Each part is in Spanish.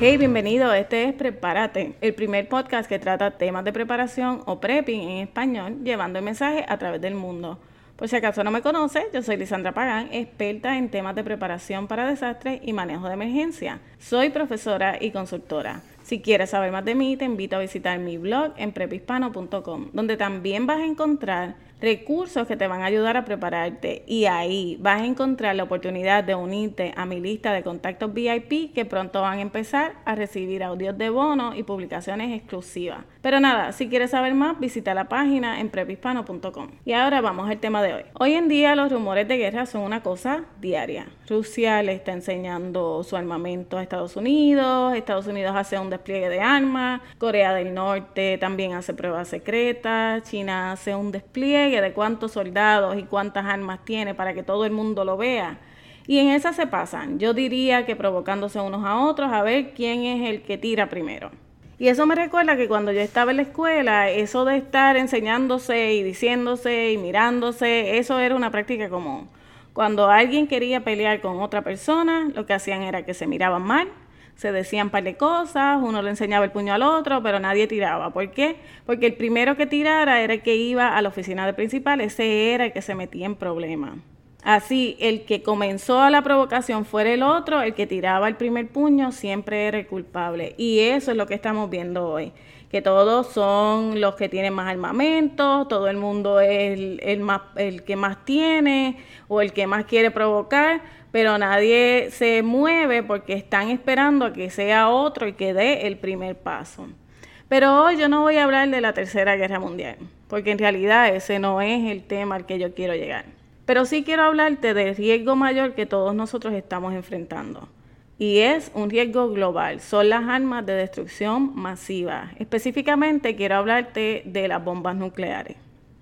Hey, bienvenido. Este es Prepárate, el primer podcast que trata temas de preparación o prepping en español, llevando el mensaje a través del mundo. Por si acaso no me conoces, yo soy Lisandra Pagán, experta en temas de preparación para desastres y manejo de emergencia. Soy profesora y consultora. Si quieres saber más de mí, te invito a visitar mi blog en prepispano.com, donde también vas a encontrar recursos que te van a ayudar a prepararte y ahí vas a encontrar la oportunidad de unirte a mi lista de contactos VIP que pronto van a empezar a recibir audios de bono y publicaciones exclusivas. Pero nada, si quieres saber más, visita la página en prepispano.com. Y ahora vamos al tema de hoy. Hoy en día los rumores de guerra son una cosa diaria. Rusia le está enseñando su armamento a Estados Unidos, Estados Unidos hace un despliegue de armas, Corea del Norte también hace pruebas secretas, China hace un despliegue de cuántos soldados y cuántas armas tiene para que todo el mundo lo vea. Y en esa se pasan, yo diría que provocándose unos a otros a ver quién es el que tira primero. Y eso me recuerda que cuando yo estaba en la escuela, eso de estar enseñándose y diciéndose y mirándose, eso era una práctica común. Cuando alguien quería pelear con otra persona, lo que hacían era que se miraban mal se decían par de cosas, uno le enseñaba el puño al otro, pero nadie tiraba. ¿Por qué? Porque el primero que tirara era el que iba a la oficina de principal, ese era el que se metía en problemas. Así, el que comenzó la provocación fuera el otro, el que tiraba el primer puño siempre era el culpable. Y eso es lo que estamos viendo hoy, que todos son los que tienen más armamento, todo el mundo es el, más, el que más tiene o el que más quiere provocar, pero nadie se mueve porque están esperando a que sea otro y que dé el primer paso. Pero hoy yo no voy a hablar de la Tercera Guerra Mundial, porque en realidad ese no es el tema al que yo quiero llegar. Pero sí quiero hablarte del riesgo mayor que todos nosotros estamos enfrentando. Y es un riesgo global, son las armas de destrucción masiva. Específicamente quiero hablarte de las bombas nucleares.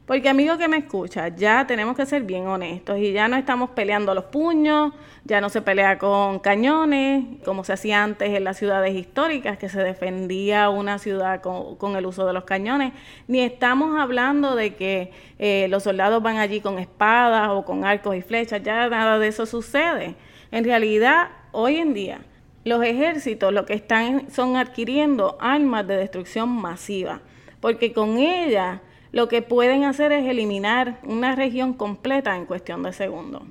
Porque amigo que me escucha, ya tenemos que ser bien honestos y ya no estamos peleando los puños, ya no se pelea con cañones, como se hacía antes en las ciudades históricas, que se defendía una ciudad con, el uso de los cañones, ni estamos hablando de que eh, los soldados van allí con espadas o con arcos y flechas, ya nada de eso sucede. En realidad, hoy en día, los ejércitos lo que están son adquiriendo armas de destrucción masiva, porque con ellas lo que pueden hacer es eliminar una región completa en cuestión de segundos.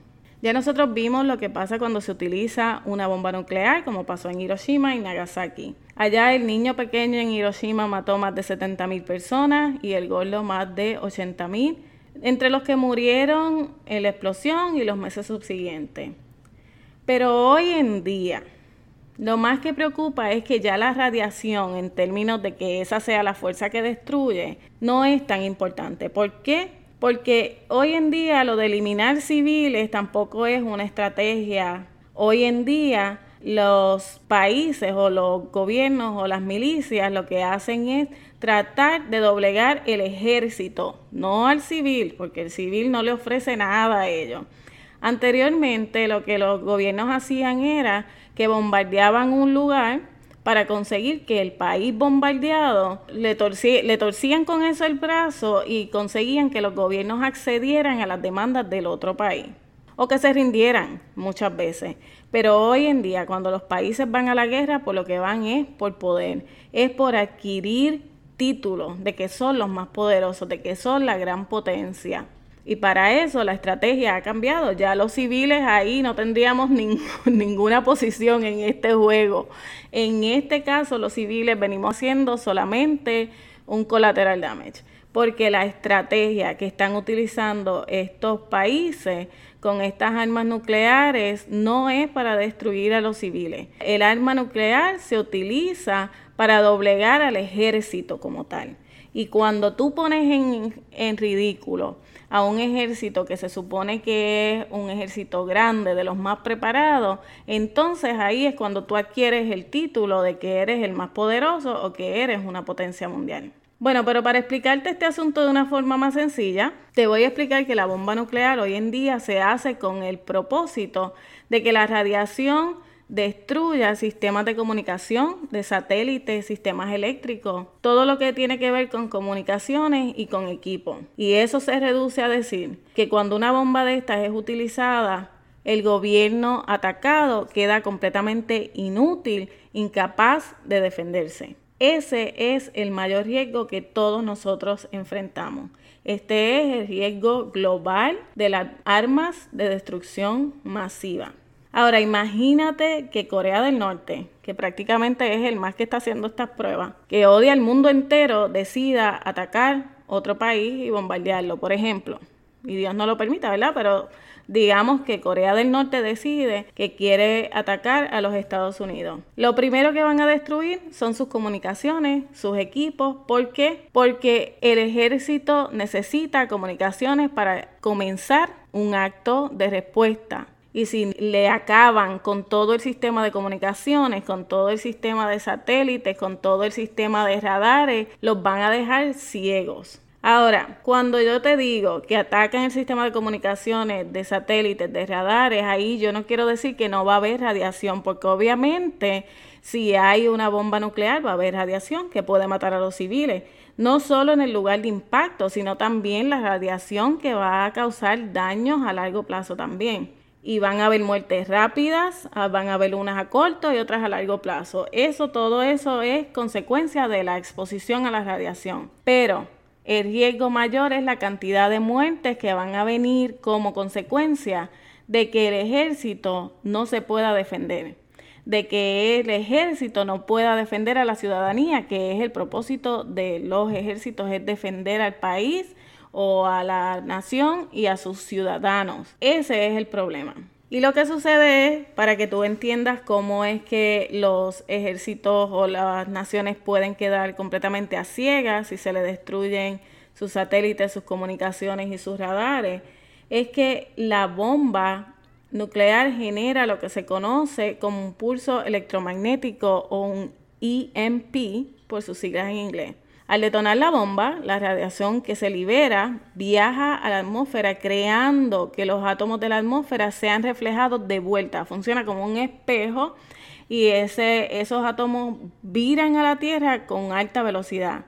Ya nosotros vimos lo que pasa cuando se utiliza una bomba nuclear, como pasó en Hiroshima y Nagasaki. Allá el niño pequeño en Hiroshima mató más de 70.000 personas y el gordo más de 80.000, entre los que murieron en la explosión y los meses subsiguientes. Pero hoy en día, lo más que preocupa es que ya la radiación, en términos de que esa sea la fuerza que destruye, no es tan importante. ¿Por qué? Porque hoy en día lo de eliminar civiles tampoco es una estrategia. Hoy en día los países o los gobiernos o las milicias lo que hacen es tratar de doblegar el ejército, no al civil, porque el civil no le ofrece nada a ellos. Anteriormente lo que los gobiernos hacían era que bombardeaban un lugar para conseguir que el país bombardeado le, le torcían con eso el brazo y conseguían que los gobiernos accedieran a las demandas del otro país o que se rindieran muchas veces. Pero hoy en día, cuando los países van a la guerra, por lo que van es por poder, es por adquirir títulos de que son los más poderosos, de que son la gran potencia. Y para eso la estrategia ha cambiado. Ya los civiles ahí no tendríamos ninguna posición en este juego. En este caso, los civiles venimos haciendo solamente un collateral damage. Porque la estrategia que están utilizando estos países con estas armas nucleares no es para destruir a los civiles. El arma nuclear se utiliza para doblegar al ejército como tal. Y cuando tú pones en, ridículo a un ejército que se supone que es un ejército grande, de los más preparados, entonces ahí es cuando tú adquieres el título de que eres el más poderoso o que eres una potencia mundial. Bueno, pero para explicarte este asunto de una forma más sencilla, te voy a explicar que la bomba nuclear hoy en día se hace con el propósito de que la radiación destruya sistemas de comunicación, de satélites, sistemas eléctricos, todo lo que tiene que ver con comunicaciones y con equipo. Y eso se reduce a decir que cuando una bomba de estas es utilizada el gobierno atacado queda completamente inútil, incapaz de defenderse. Ese es el mayor riesgo que todos nosotros enfrentamos. Este es el riesgo global de las armas de destrucción masiva. Ahora imagínate que Corea del Norte, que prácticamente es el más que está haciendo estas pruebas, que odia al mundo entero, decida atacar otro país y bombardearlo, por ejemplo. Y Dios no lo permita, ¿verdad? Pero digamos que Corea del Norte decide que quiere atacar a los Estados Unidos. Lo primero que van a destruir son sus comunicaciones, sus equipos. ¿Por qué? Porque el ejército necesita comunicaciones para comenzar un acto de respuesta. Y si le acaban con todo el sistema de comunicaciones, con todo el sistema de satélites, con todo el sistema de radares, los van a dejar ciegos. Ahora, cuando yo te digo que atacan el sistema de comunicaciones, de satélites, de radares, ahí yo no quiero decir que no va a haber radiación, porque obviamente si hay una bomba nuclear va a haber radiación que puede matar a los civiles, no solo en el lugar de impacto, sino también la radiación que va a causar daños a largo plazo también. Y van a haber muertes rápidas, ah, van a haber unas a corto y otras a largo plazo. Eso, todo eso es consecuencia de la exposición a la radiación. Pero el riesgo mayor es la cantidad de muertes que van a venir como consecuencia de que el ejército no se pueda defender, de que el ejército no pueda defender a la ciudadanía, que es el propósito de los ejércitos, es defender al país o a la nación y a sus ciudadanos. Ese es el problema. Y lo que sucede es, para que tú entiendas cómo es que los ejércitos o las naciones pueden quedar completamente a ciegas si se le destruyen sus satélites, sus comunicaciones y sus radares, es que la bomba nuclear genera lo que se conoce como un pulso electromagnético o un EMP por sus siglas en inglés. Al detonar la bomba, la radiación que se libera viaja a la atmósfera creando que los átomos de la atmósfera sean reflejados de vuelta. Funciona como un espejo y ese, esos átomos viran a la Tierra con alta velocidad.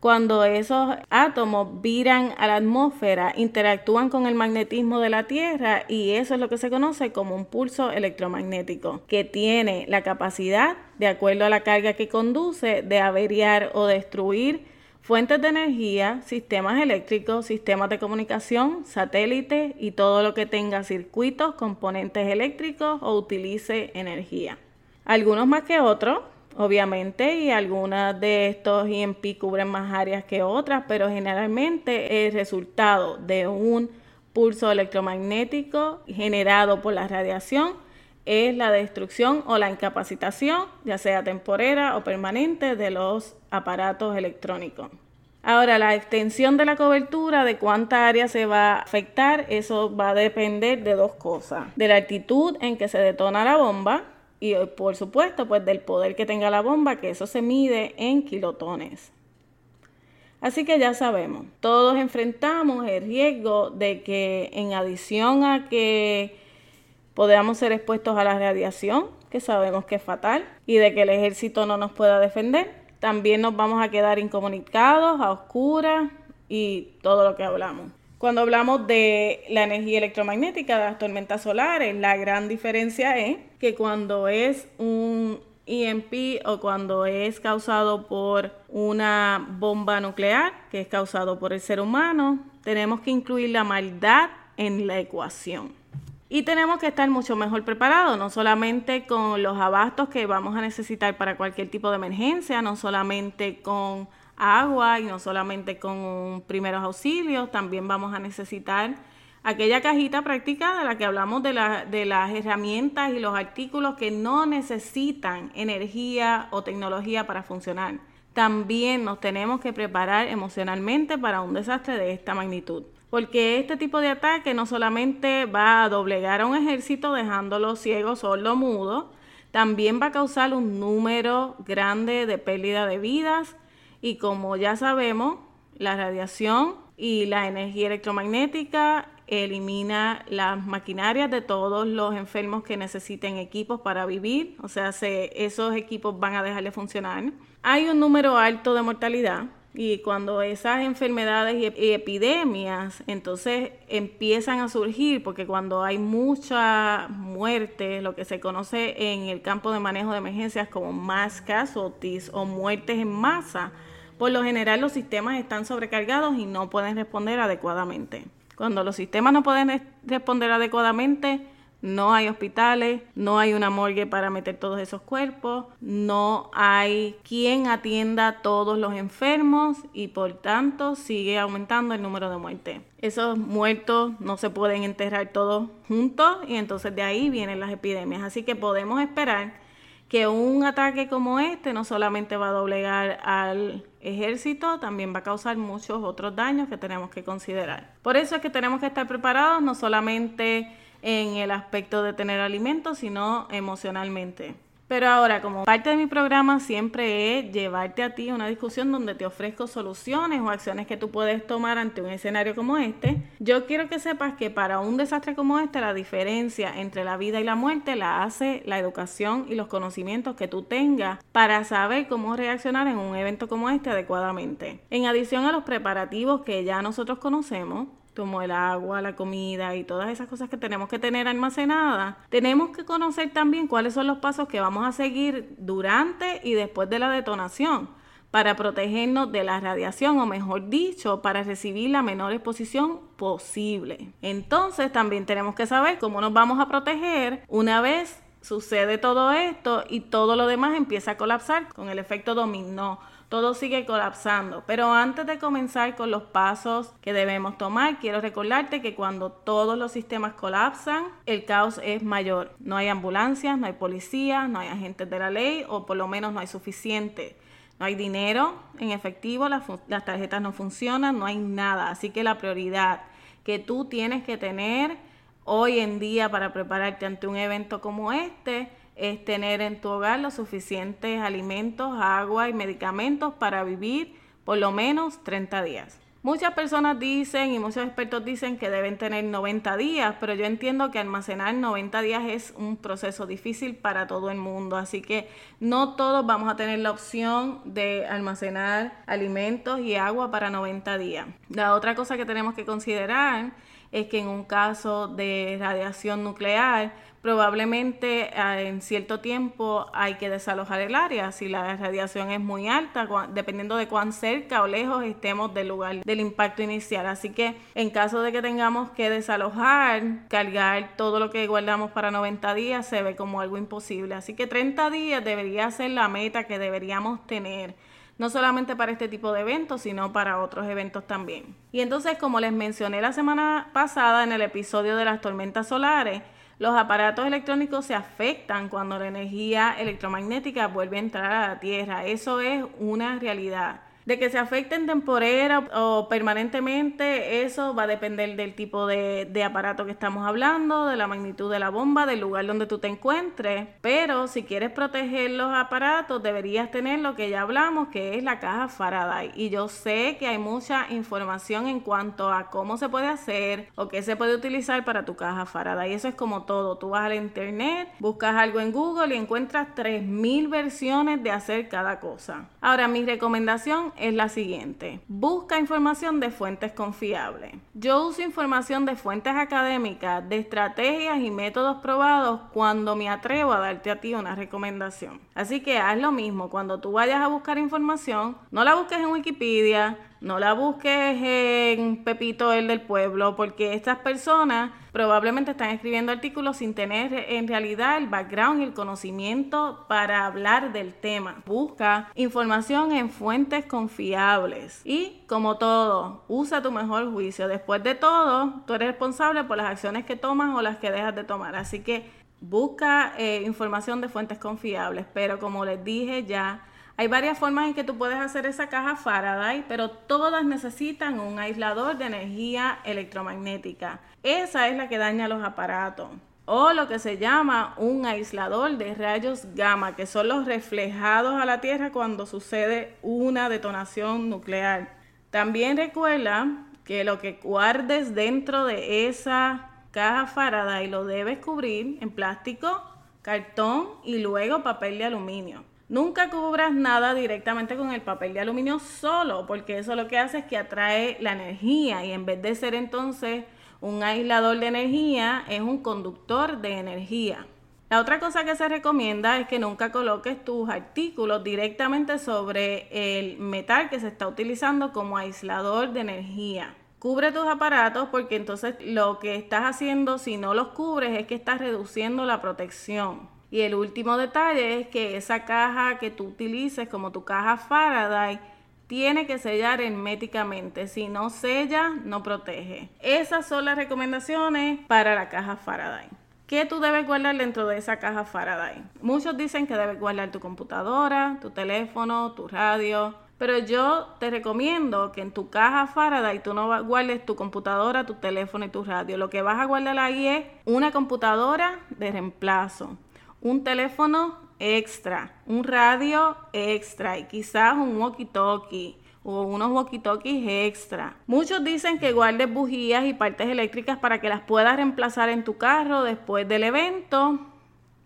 Cuando esos átomos viran a la atmósfera, interactúan con el magnetismo de la Tierra y eso es lo que se conoce como un pulso electromagnético, que tiene la capacidad, de acuerdo a la carga que conduce, de averiar o destruir fuentes de energía, sistemas eléctricos, sistemas de comunicación, satélites y todo lo que tenga circuitos, componentes eléctricos o utilice energía. Algunos más que otros obviamente, y algunas de estos EMP cubren más áreas que otras, pero generalmente el resultado de un pulso electromagnético generado por la radiación es la destrucción o la incapacitación, ya sea temporera o permanente, de los aparatos electrónicos. Ahora, la extensión de la cobertura, de cuánta área se va a afectar, eso va a depender de dos cosas. De la altitud en que se detona la bomba, y eh, por supuesto pues del poder que tenga la bomba, que eso se mide en kilotones. Así que ya sabemos, todos enfrentamos el riesgo de que en adición a que podamos ser expuestos a la radiación, que sabemos que es fatal, y de que el ejército no nos pueda defender, también nos vamos a quedar incomunicados, a oscuras y todo lo que hablamos. Cuando hablamos de la energía electromagnética de las tormentas solares, la gran diferencia es que cuando es un EMP o cuando es causado por una bomba nuclear, que es causado por el ser humano, tenemos que incluir la maldad en la ecuación. Y tenemos que estar mucho mejor preparados, no solamente con los abastos que vamos a necesitar para cualquier tipo de emergencia, no solamente con agua y no solamente con primeros auxilios, también vamos a necesitar aquella cajita práctica de la que hablamos de, de las herramientas y los artículos que no necesitan energía o tecnología para funcionar. También nos tenemos que preparar emocionalmente para un desastre de esta magnitud. Porque este tipo de ataque no solamente va a doblegar a un ejército dejándolo ciego, sordo, mudo, también va a causar un número grande de pérdida de vidas y como ya sabemos, la radiación y la energía electromagnética elimina las maquinarias de todos los enfermos que necesiten equipos para vivir, o sea, esos equipos van a dejar de funcionar. Hay un número alto de mortalidad, Y cuando esas enfermedades y epidemias entonces empiezan a surgir, porque cuando hay mucha muerte, lo que se conoce en el campo de manejo de emergencias como mass casualties o muertes en masa, por lo general los sistemas están sobrecargados y no pueden responder adecuadamente. Cuando los sistemas no pueden responder adecuadamente, no hay hospitales, no hay una morgue para meter todos esos cuerpos, no hay quien atienda a todos los enfermos y por tanto sigue aumentando el número de muertes. Esos muertos no se pueden enterrar todos juntos y entonces de ahí vienen las epidemias. Así que podemos esperar que un ataque como este no solamente va a doblegar al ejército, también va a causar muchos otros daños que tenemos que considerar. Por eso es que tenemos que estar preparados no solamente en el aspecto de tener alimentos, sino emocionalmente. Pero ahora, como parte de mi programa siempre es llevarte a ti una discusión donde te ofrezco soluciones o acciones que tú puedes tomar ante un escenario como este, yo quiero que sepas que para un desastre como este la diferencia entre la vida y la muerte la hace la educación y los conocimientos que tú tengas para saber cómo reaccionar en un evento como este adecuadamente. En adición a los preparativos que ya nosotros conocemos, como el agua, la comida y todas esas cosas que tenemos que tener almacenadas, tenemos que conocer también cuáles son los pasos que vamos a seguir durante y después de la detonación para protegernos de la radiación o mejor dicho, para recibir la menor exposición posible. Entonces también tenemos que saber cómo nos vamos a proteger una vez sucede todo esto y todo lo demás empieza a colapsar con el efecto dominó todo sigue colapsando. Pero antes de comenzar con los pasos que debemos tomar, quiero recordarte que cuando todos los sistemas colapsan, el caos es mayor. No hay ambulancias, no hay policías, no hay agentes de la ley o por lo menos no hay suficiente. No hay dinero en efectivo, las, las tarjetas no funcionan, no hay nada. Así que la prioridad que tú tienes que tener hoy en día para prepararte ante un evento como este es tener en tu hogar los suficientes alimentos, agua y medicamentos para vivir por lo menos 30 días. Muchas personas dicen y muchos expertos dicen que deben tener 90 días, pero yo entiendo que almacenar 90 días es un proceso difícil para todo el mundo, así que no todos vamos a tener la opción de almacenar alimentos y agua para 90 días. La otra cosa que tenemos que considerar es que en un caso de radiación nuclear, probablemente ah, en cierto tiempo hay que desalojar el área si la radiación es muy alta, dependiendo de cuán cerca o lejos estemos del lugar del impacto inicial. Así que en caso de que tengamos que desalojar, cargar todo lo que guardamos para 90 días se ve como algo imposible. Así que 30 días debería ser la meta que deberíamos tener no solamente para este tipo de eventos, sino para otros eventos también. Y entonces, como les mencioné la semana pasada en el episodio de las tormentas solares, los aparatos electrónicos se afectan cuando la energía electromagnética vuelve a entrar a la Tierra. Eso es una realidad. De que se afecten temporera o permanentemente, eso va a depender del tipo de, aparato que estamos hablando, de la magnitud de la bomba, del lugar donde tú te encuentres. Pero si quieres proteger los aparatos, deberías tener lo que ya hablamos, que es la caja Faraday. Y yo sé que hay mucha información en cuanto a cómo se puede hacer o qué se puede utilizar para tu caja Faraday. Eso es como todo. Tú vas al internet, buscas algo en Google y encuentras 3.000 versiones de hacer cada cosa. Ahora, mi recomendación es la siguiente. Busca información de fuentes confiables. Yo uso información de fuentes académicas, de estrategias y métodos probados cuando me atrevo a darte a ti una recomendación. Así que haz lo mismo. Cuando tú vayas a buscar información, no la busques en Wikipedia, no la busques en Pepito el del pueblo, porque estas personas probablemente están escribiendo artículos sin tener en realidad el background y el conocimiento para hablar del tema. Busca información en fuentes confiables y como todo, usa tu mejor juicio. Después de todo, tú eres responsable por las acciones que tomas o las que dejas de tomar. Así que busca eh, información de fuentes confiables, pero como les dije ya, hay varias formas en que tú puedes hacer esa caja Faraday, pero todas necesitan un aislador de energía electromagnética. Esa es la que daña los aparatos. O lo que se llama un aislador de rayos gamma, que son los reflejados a la Tierra cuando sucede una detonación nuclear. También recuerda que lo que guardes dentro de esa caja Faraday lo debes cubrir en plástico, cartón y luego papel de aluminio. Nunca cubras nada directamente con el papel de aluminio solo, porque eso lo que hace es que atrae la energía y en vez de ser entonces un aislador de energía, es un conductor de energía. La otra cosa que se recomienda es que nunca coloques tus artículos directamente sobre el metal que se está utilizando como aislador de energía. Cubre tus aparatos porque entonces lo que estás haciendo si no los cubres es que estás reduciendo la protección. Y el último detalle es que esa caja que tú utilices como tu caja Faraday tiene que sellar herméticamente. Si no sella, no protege. Esas son las recomendaciones para la caja Faraday. ¿Qué tú debes guardar dentro de esa caja Faraday? Muchos dicen que debes guardar tu computadora, tu teléfono, tu radio, pero yo te recomiendo que en tu caja Faraday tú no guardes tu computadora, tu teléfono y tu radio. Lo que vas a guardar ahí es una computadora de reemplazo, un teléfono extra, un radio extra y quizás un walkie-talkie o unos walkie-talkies extra. Muchos dicen que guardes bujías y partes eléctricas para que las puedas reemplazar en tu carro después del evento.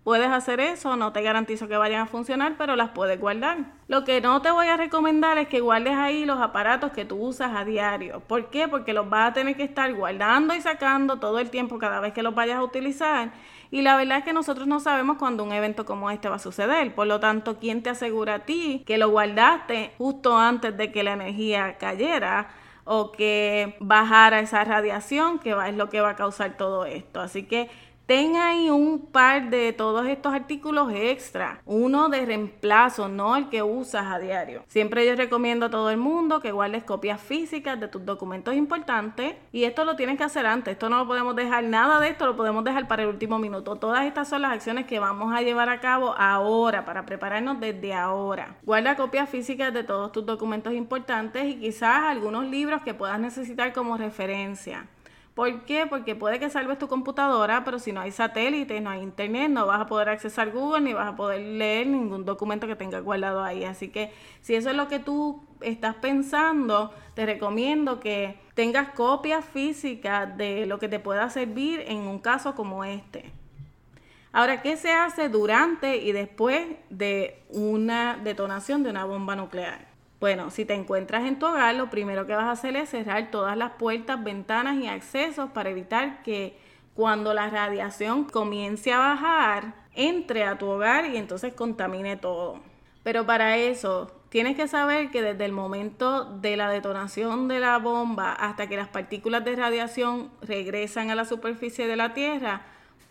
Puedes hacer eso, no te garantizo que vayan a funcionar, pero las puedes guardar. Lo que no te voy a recomendar es que guardes ahí los aparatos que tú usas a diario. ¿Por qué? Porque los vas a tener que estar guardando y sacando todo el tiempo cada vez que los vayas a utilizar y la verdad es que nosotros no sabemos cuándo un evento como este va a suceder. Por lo tanto, ¿quién te asegura a ti que lo guardaste justo antes de que la energía cayera? o que bajara esa radiación que es lo que va a causar todo esto. Así que Ten ahí un par de todos estos artículos extra, uno de reemplazo, no el que usas a diario. Siempre yo recomiendo a todo el mundo que guardes copias físicas de tus documentos importantes y esto lo tienes que hacer antes, esto no lo podemos dejar, nada de esto lo podemos dejar para el último minuto. Todas estas son las acciones que vamos a llevar a cabo ahora, para prepararnos desde ahora. Guarda copias físicas de todos tus documentos importantes y quizás algunos libros que puedas necesitar como referencia. ¿Por qué? Porque puede que salves tu computadora, pero si no hay satélite, no hay internet, no vas a poder accesar Google ni vas a poder leer ningún documento que tengas guardado ahí. Así que si eso es lo que tú estás pensando, te recomiendo que tengas copias físicas de lo que te pueda servir en un caso como este. Ahora, ¿qué se hace durante y después de una detonación de una bomba nuclear? Bueno, si te encuentras en tu hogar, lo primero que vas a hacer es cerrar todas las puertas, ventanas y accesos para evitar que cuando la radiación comience a bajar, entre a tu hogar y entonces contamine todo. Pero para eso tienes que saber que desde el momento de la detonación de la bomba hasta que las partículas de radiación regresan a la superficie de la Tierra,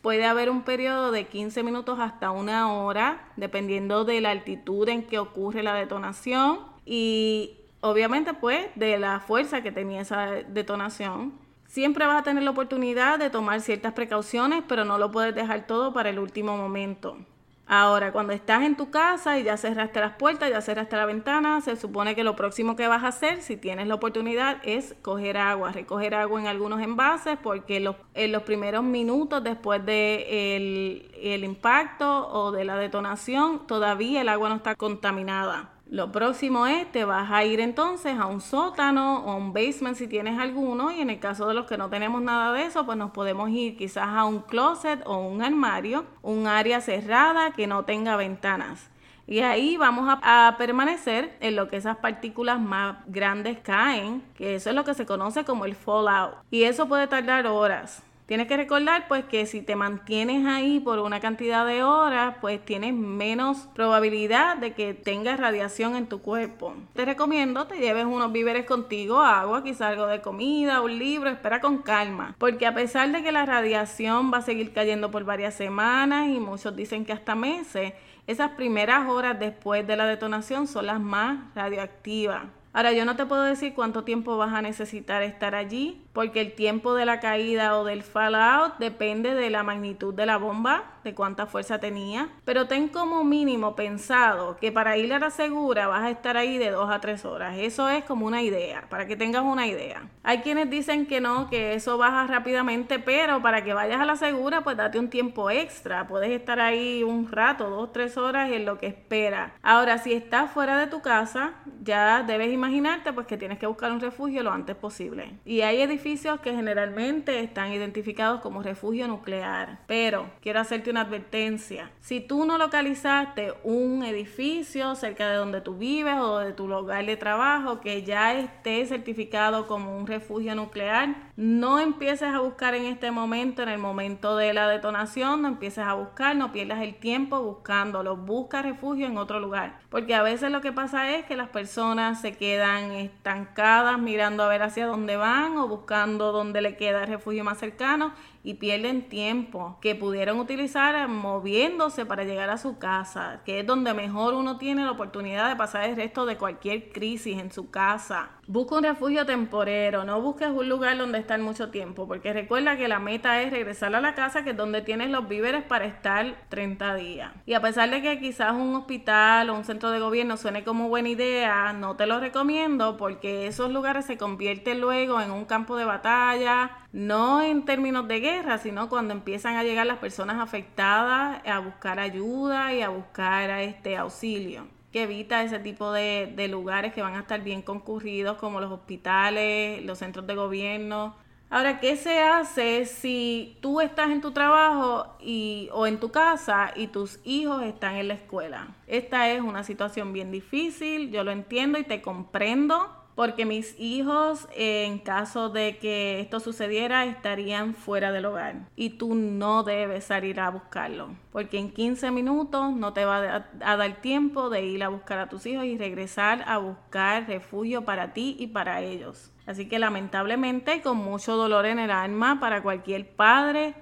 puede haber un periodo de 15 minutos hasta una hora, dependiendo de la altitud en que ocurre la detonación y obviamente pues de la fuerza que tenía esa detonación. Siempre vas a tener la oportunidad de tomar ciertas precauciones, pero no lo puedes dejar todo para el último momento. Ahora, cuando estás en tu casa y ya cerraste las puertas, ya cerraste la ventana, se supone que lo próximo que vas a hacer, si tienes la oportunidad, es coger agua, recoger agua en algunos envases, porque en los primeros minutos después de el impacto o de la detonación, todavía el agua no está contaminada. Lo próximo es, te vas a ir entonces a un sótano o un basement si tienes alguno y en el caso de los que no tenemos nada de eso, pues nos podemos ir quizás a un closet o un armario, un área cerrada que no tenga ventanas. Y ahí vamos a, a, permanecer en lo que esas partículas más grandes caen, que eso es lo que se conoce como el fallout. Y eso puede tardar horas. Tienes que recordar pues que si te mantienes ahí por una cantidad de horas, pues tienes menos probabilidad de que tengas radiación en tu cuerpo. Te recomiendo te lleves unos víveres contigo, agua, quizá algo de comida, un libro, espera con calma, porque a pesar de que la radiación va a seguir cayendo por varias semanas y muchos dicen que hasta meses, esas primeras horas después de la detonación son las más radioactivas. Ahora, yo no te puedo decir cuánto tiempo vas a necesitar estar allí, porque el tiempo de la caída o del fallout depende de la magnitud de la bomba, de cuánta fuerza tenía. Pero ten como mínimo pensado que para ir a la segura vas a estar ahí de dos a tres horas. Eso es como una idea, para que tengas una idea. Hay quienes dicen que no, que eso baja rápidamente, pero para que vayas a la segura, pues date un tiempo extra. Puedes estar ahí un rato, dos, tres horas en lo que espera. Ahora, si estás fuera de tu casa, ya debes imaginarte pues que tienes que buscar un refugio lo antes posible. Y hay edificios que generalmente están identificados como refugio nuclear. Pero quiero hacerte una advertencia. Si tú no localizaste un edificio cerca de donde tú vives o de tu lugar de trabajo que ya esté certificado como un refugio nuclear, no empieces a buscar en este momento, en el momento de la detonación, no empieces a buscar, no pierdas el tiempo buscándolo, busca refugio en otro lugar. Porque a veces lo que pasa es que las personas se quedan estancadas mirando a ver hacia dónde van o buscando dónde le queda el refugio más cercano y pierden tiempo que pudieron utilizar moviéndose para llegar a su casa, que es donde mejor uno tiene la oportunidad de pasar el resto de cualquier crisis en su casa. Busca un refugio temporero, no busques un lugar donde estar mucho tiempo, porque recuerda que la meta es regresar a la casa, que es donde tienes los víveres para estar 30 días. Y a pesar de que quizás un hospital o un centro de gobierno suene como buena idea, no te lo recomiendo porque esos lugares se convierten luego en un campo de batalla, no en términos de guerra, sino cuando empiezan a llegar las personas afectadas a buscar ayuda y a buscar este auxilio que evita ese tipo de, de, lugares que van a estar bien concurridos como los hospitales, los centros de gobierno. Ahora, ¿qué se hace si tú estás en tu trabajo y, o en tu casa y tus hijos están en la escuela? Esta es una situación bien difícil, yo lo entiendo y te comprendo porque mis hijos, en caso de que esto sucediera, estarían fuera del hogar y tú no debes salir a buscarlo, porque en 15 minutos no te va a, dar tiempo de ir a buscar a tus hijos y regresar a buscar refugio para ti y para ellos. Así que lamentablemente, con mucho dolor en el alma para cualquier padre,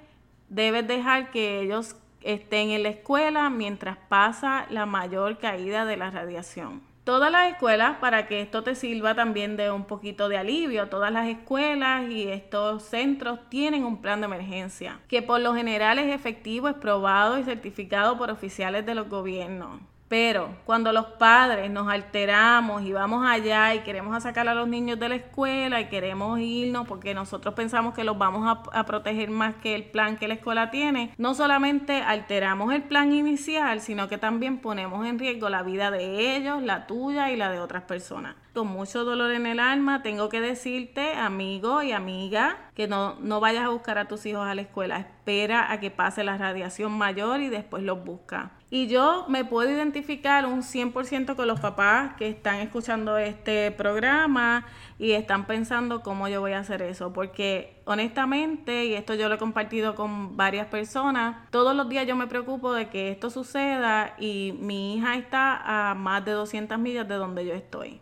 debes dejar que ellos estén en la escuela mientras pasa la mayor caída de la radiación todas las escuelas, para que esto te sirva también de un poquito de alivio, todas las escuelas y estos centros tienen un plan de emergencia, que por lo general es efectivo, es probado y certificado por oficiales de los gobiernos. Pero cuando los padres nos alteramos y vamos allá y queremos sacar a los niños de la escuela y queremos irnos porque nosotros pensamos que los vamos a, proteger más que el plan que la escuela tiene, no solamente alteramos el plan inicial, sino que también ponemos en riesgo la vida de ellos, la tuya y la de otras personas. Con mucho dolor en el alma, tengo que decirte, amigo y amiga, que no, no vayas a buscar a tus hijos a la escuela. Espera a que pase la radiación mayor y después los busca. Y yo me puedo identificar un 100% con los papás que están escuchando este programa y están pensando cómo yo voy a hacer eso. Porque honestamente, y esto yo lo he compartido con varias personas, todos los días yo me preocupo de que esto suceda y mi hija está a más de 200 millas de donde yo estoy.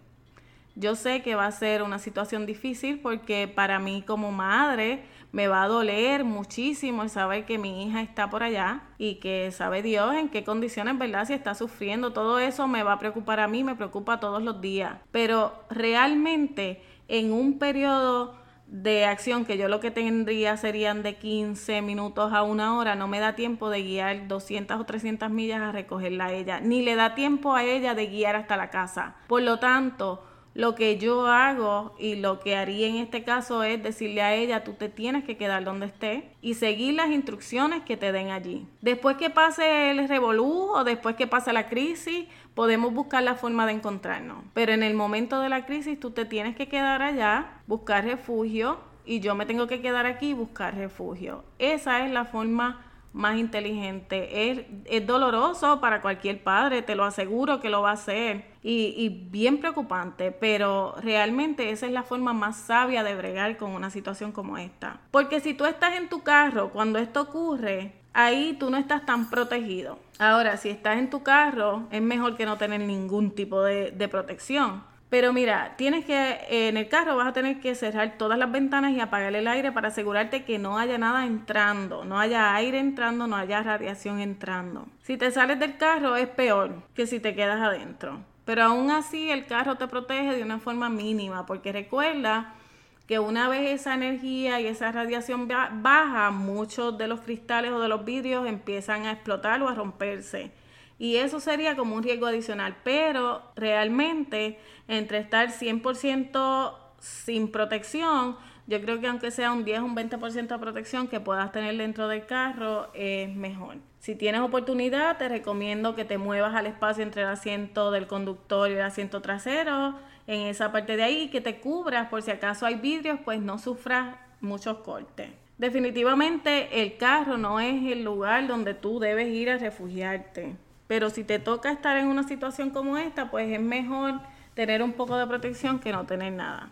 Yo sé que va a ser una situación difícil porque para mí como madre, me va a doler muchísimo el saber que mi hija está por allá y que sabe Dios en qué condiciones, ¿verdad? Si está sufriendo, todo eso me va a preocupar a mí, me preocupa todos los días. Pero realmente en un periodo de acción que yo lo que tendría serían de 15 minutos a una hora, no me da tiempo de guiar 200 o 300 millas a recogerla a ella, ni le da tiempo a ella de guiar hasta la casa. Por lo tanto, lo que yo hago y lo que haría en este caso es decirle a ella, tú te tienes que quedar donde esté y seguir las instrucciones que te den allí. Después que pase el revolú o después que pase la crisis, podemos buscar la forma de encontrarnos. Pero en el momento de la crisis tú te tienes que quedar allá, buscar refugio y yo me tengo que quedar aquí y buscar refugio. Esa es la forma más inteligente. Es, es, doloroso para cualquier padre, te lo aseguro que lo va a hacer. Y, bien preocupante, pero realmente esa es la forma más sabia de bregar con una situación como esta. Porque si tú estás en tu carro cuando esto ocurre, ahí tú no estás tan protegido. Ahora, si estás en tu carro, es mejor que no tener ningún tipo de, de protección. Pero mira, tienes que, en el carro vas a tener que cerrar todas las ventanas y apagar el aire para asegurarte que no haya nada entrando, no haya aire entrando, no haya radiación entrando. Si te sales del carro es peor que si te quedas adentro. Pero aún así el carro te protege de una forma mínima, porque recuerda que una vez esa energía y esa radiación baja, muchos de los cristales o de los vidrios empiezan a explotar o a romperse. Y eso sería como un riesgo adicional, pero realmente entre estar 100% sin protección, yo creo que aunque sea un 10 o un 20% de protección que puedas tener dentro del carro es mejor. Si tienes oportunidad, te recomiendo que te muevas al espacio entre el asiento del conductor y el asiento trasero en esa parte de ahí, que te cubras por si acaso hay vidrios, pues no sufras muchos cortes. Definitivamente el carro no es el lugar donde tú debes ir a refugiarte, pero si te toca estar en una situación como esta, pues es mejor tener un poco de protección que no tener nada.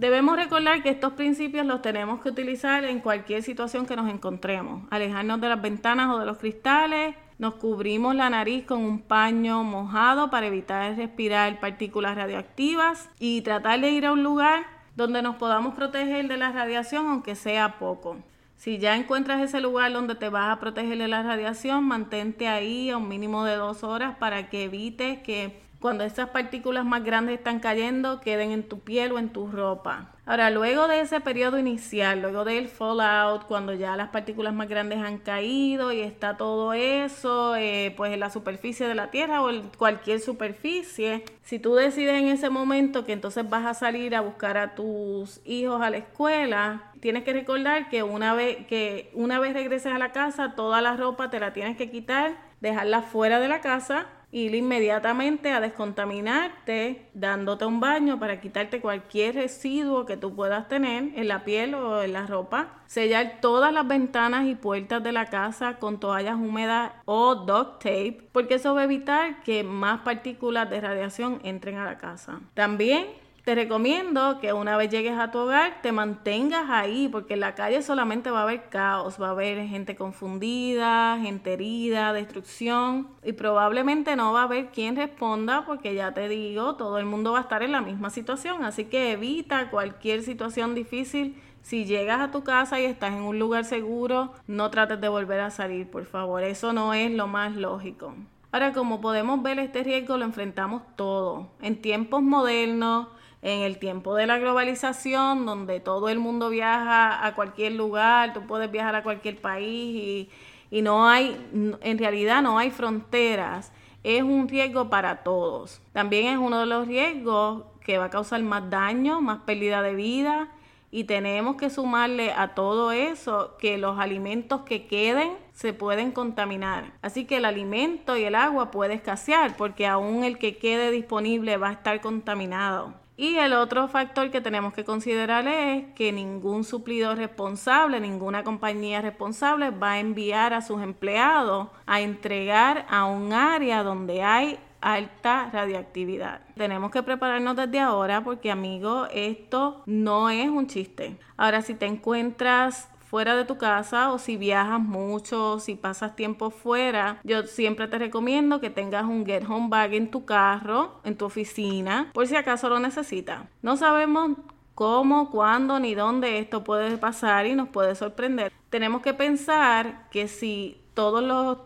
Debemos recordar que estos principios los tenemos que utilizar en cualquier situación que nos encontremos. Alejarnos de las ventanas o de los cristales, nos cubrimos la nariz con un paño mojado para evitar respirar partículas radioactivas y tratar de ir a un lugar donde nos podamos proteger de la radiación, aunque sea poco. Si ya encuentras ese lugar donde te vas a proteger de la radiación, mantente ahí a un mínimo de dos horas para que evites que cuando esas partículas más grandes están cayendo, queden en tu piel o en tu ropa. Ahora, luego de ese periodo inicial, luego del fallout, cuando ya las partículas más grandes han caído y está todo eso, eh, pues en la superficie de la Tierra o en cualquier superficie, si tú decides en ese momento que entonces vas a salir a buscar a tus hijos a la escuela, tienes que recordar que una vez que una vez regreses a la casa, toda la ropa te la tienes que quitar, dejarla fuera de la casa ir inmediatamente a descontaminarte dándote un baño para quitarte cualquier residuo que tú puedas tener en la piel o en la ropa. Sellar todas las ventanas y puertas de la casa con toallas húmedas o duct tape porque eso va a evitar que más partículas de radiación entren a la casa. También te recomiendo que una vez llegues a tu hogar te mantengas ahí porque en la calle solamente va a haber caos, va a haber gente confundida, gente herida, destrucción y probablemente no va a haber quien responda porque ya te digo, todo el mundo va a estar en la misma situación, así que evita cualquier situación difícil. Si llegas a tu casa y estás en un lugar seguro, no trates de volver a salir, por favor, eso no es lo más lógico. Ahora, como podemos ver, este riesgo lo enfrentamos todo. En tiempos modernos, en el tiempo de la globalización, donde todo el mundo viaja a cualquier lugar, tú puedes viajar a cualquier país y, no hay, en realidad no hay fronteras, es un riesgo para todos. También es uno de los riesgos que va a causar más daño, más pérdida de vida y tenemos que sumarle a todo eso que los alimentos que queden se pueden contaminar. Así que el alimento y el agua puede escasear porque aún el que quede disponible va a estar contaminado. Y el otro factor que tenemos que considerar es que ningún suplidor responsable, ninguna compañía responsable va a enviar a sus empleados a entregar a un área donde hay alta radioactividad. Tenemos que prepararnos desde ahora porque, amigo, esto no es un chiste. Ahora, si te encuentras fuera de tu casa o si viajas mucho, si pasas tiempo fuera, yo siempre te recomiendo que tengas un get home bag en tu carro, en tu oficina, por si acaso lo necesitas. No sabemos cómo, cuándo ni dónde esto puede pasar y nos puede sorprender. Tenemos que pensar que si todos los,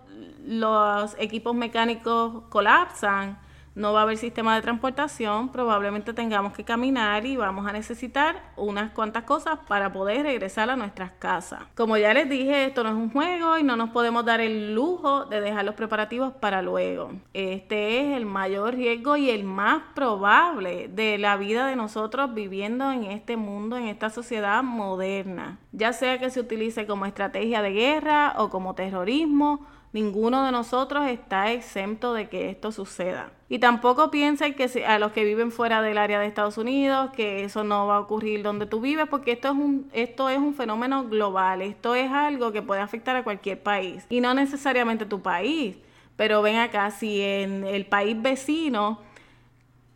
los equipos mecánicos colapsan, no va a haber sistema de transportación, probablemente tengamos que caminar y vamos a necesitar unas cuantas cosas para poder regresar a nuestras casas. Como ya les dije, esto no es un juego y no nos podemos dar el lujo de dejar los preparativos para luego. Este es el mayor riesgo y el más probable de la vida de nosotros viviendo en este mundo, en esta sociedad moderna. Ya sea que se utilice como estrategia de guerra o como terrorismo, Ninguno de nosotros está exento de que esto suceda. Y tampoco piensen que a los que viven fuera del área de Estados Unidos, que eso no va a ocurrir donde tú vives, porque esto es un, esto es un fenómeno global, esto es algo que puede afectar a cualquier país y no necesariamente tu país. Pero ven acá, si en el país vecino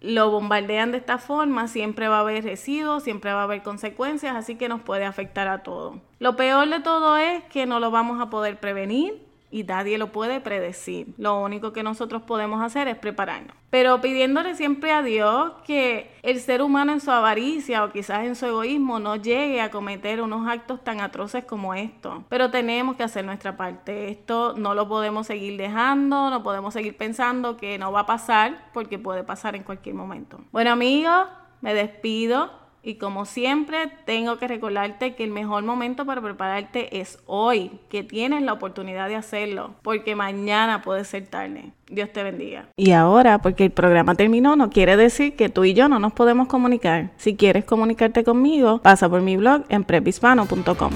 lo bombardean de esta forma, siempre va a haber residuos, siempre va a haber consecuencias, así que nos puede afectar a todos. Lo peor de todo es que no lo vamos a poder prevenir y nadie lo puede predecir. Lo único que nosotros podemos hacer es prepararnos. Pero pidiéndole siempre a Dios que el ser humano en su avaricia o quizás en su egoísmo no llegue a cometer unos actos tan atroces como estos. Pero tenemos que hacer nuestra parte. Esto no lo podemos seguir dejando, no podemos seguir pensando que no va a pasar porque puede pasar en cualquier momento. Bueno amigos, me despido. Y como siempre, tengo que recordarte que el mejor momento para prepararte es hoy, que tienes la oportunidad de hacerlo, porque mañana puede ser tarde. Dios te bendiga. Y ahora, porque el programa terminó, no quiere decir que tú y yo no nos podemos comunicar. Si quieres comunicarte conmigo, pasa por mi blog en prepispano.com.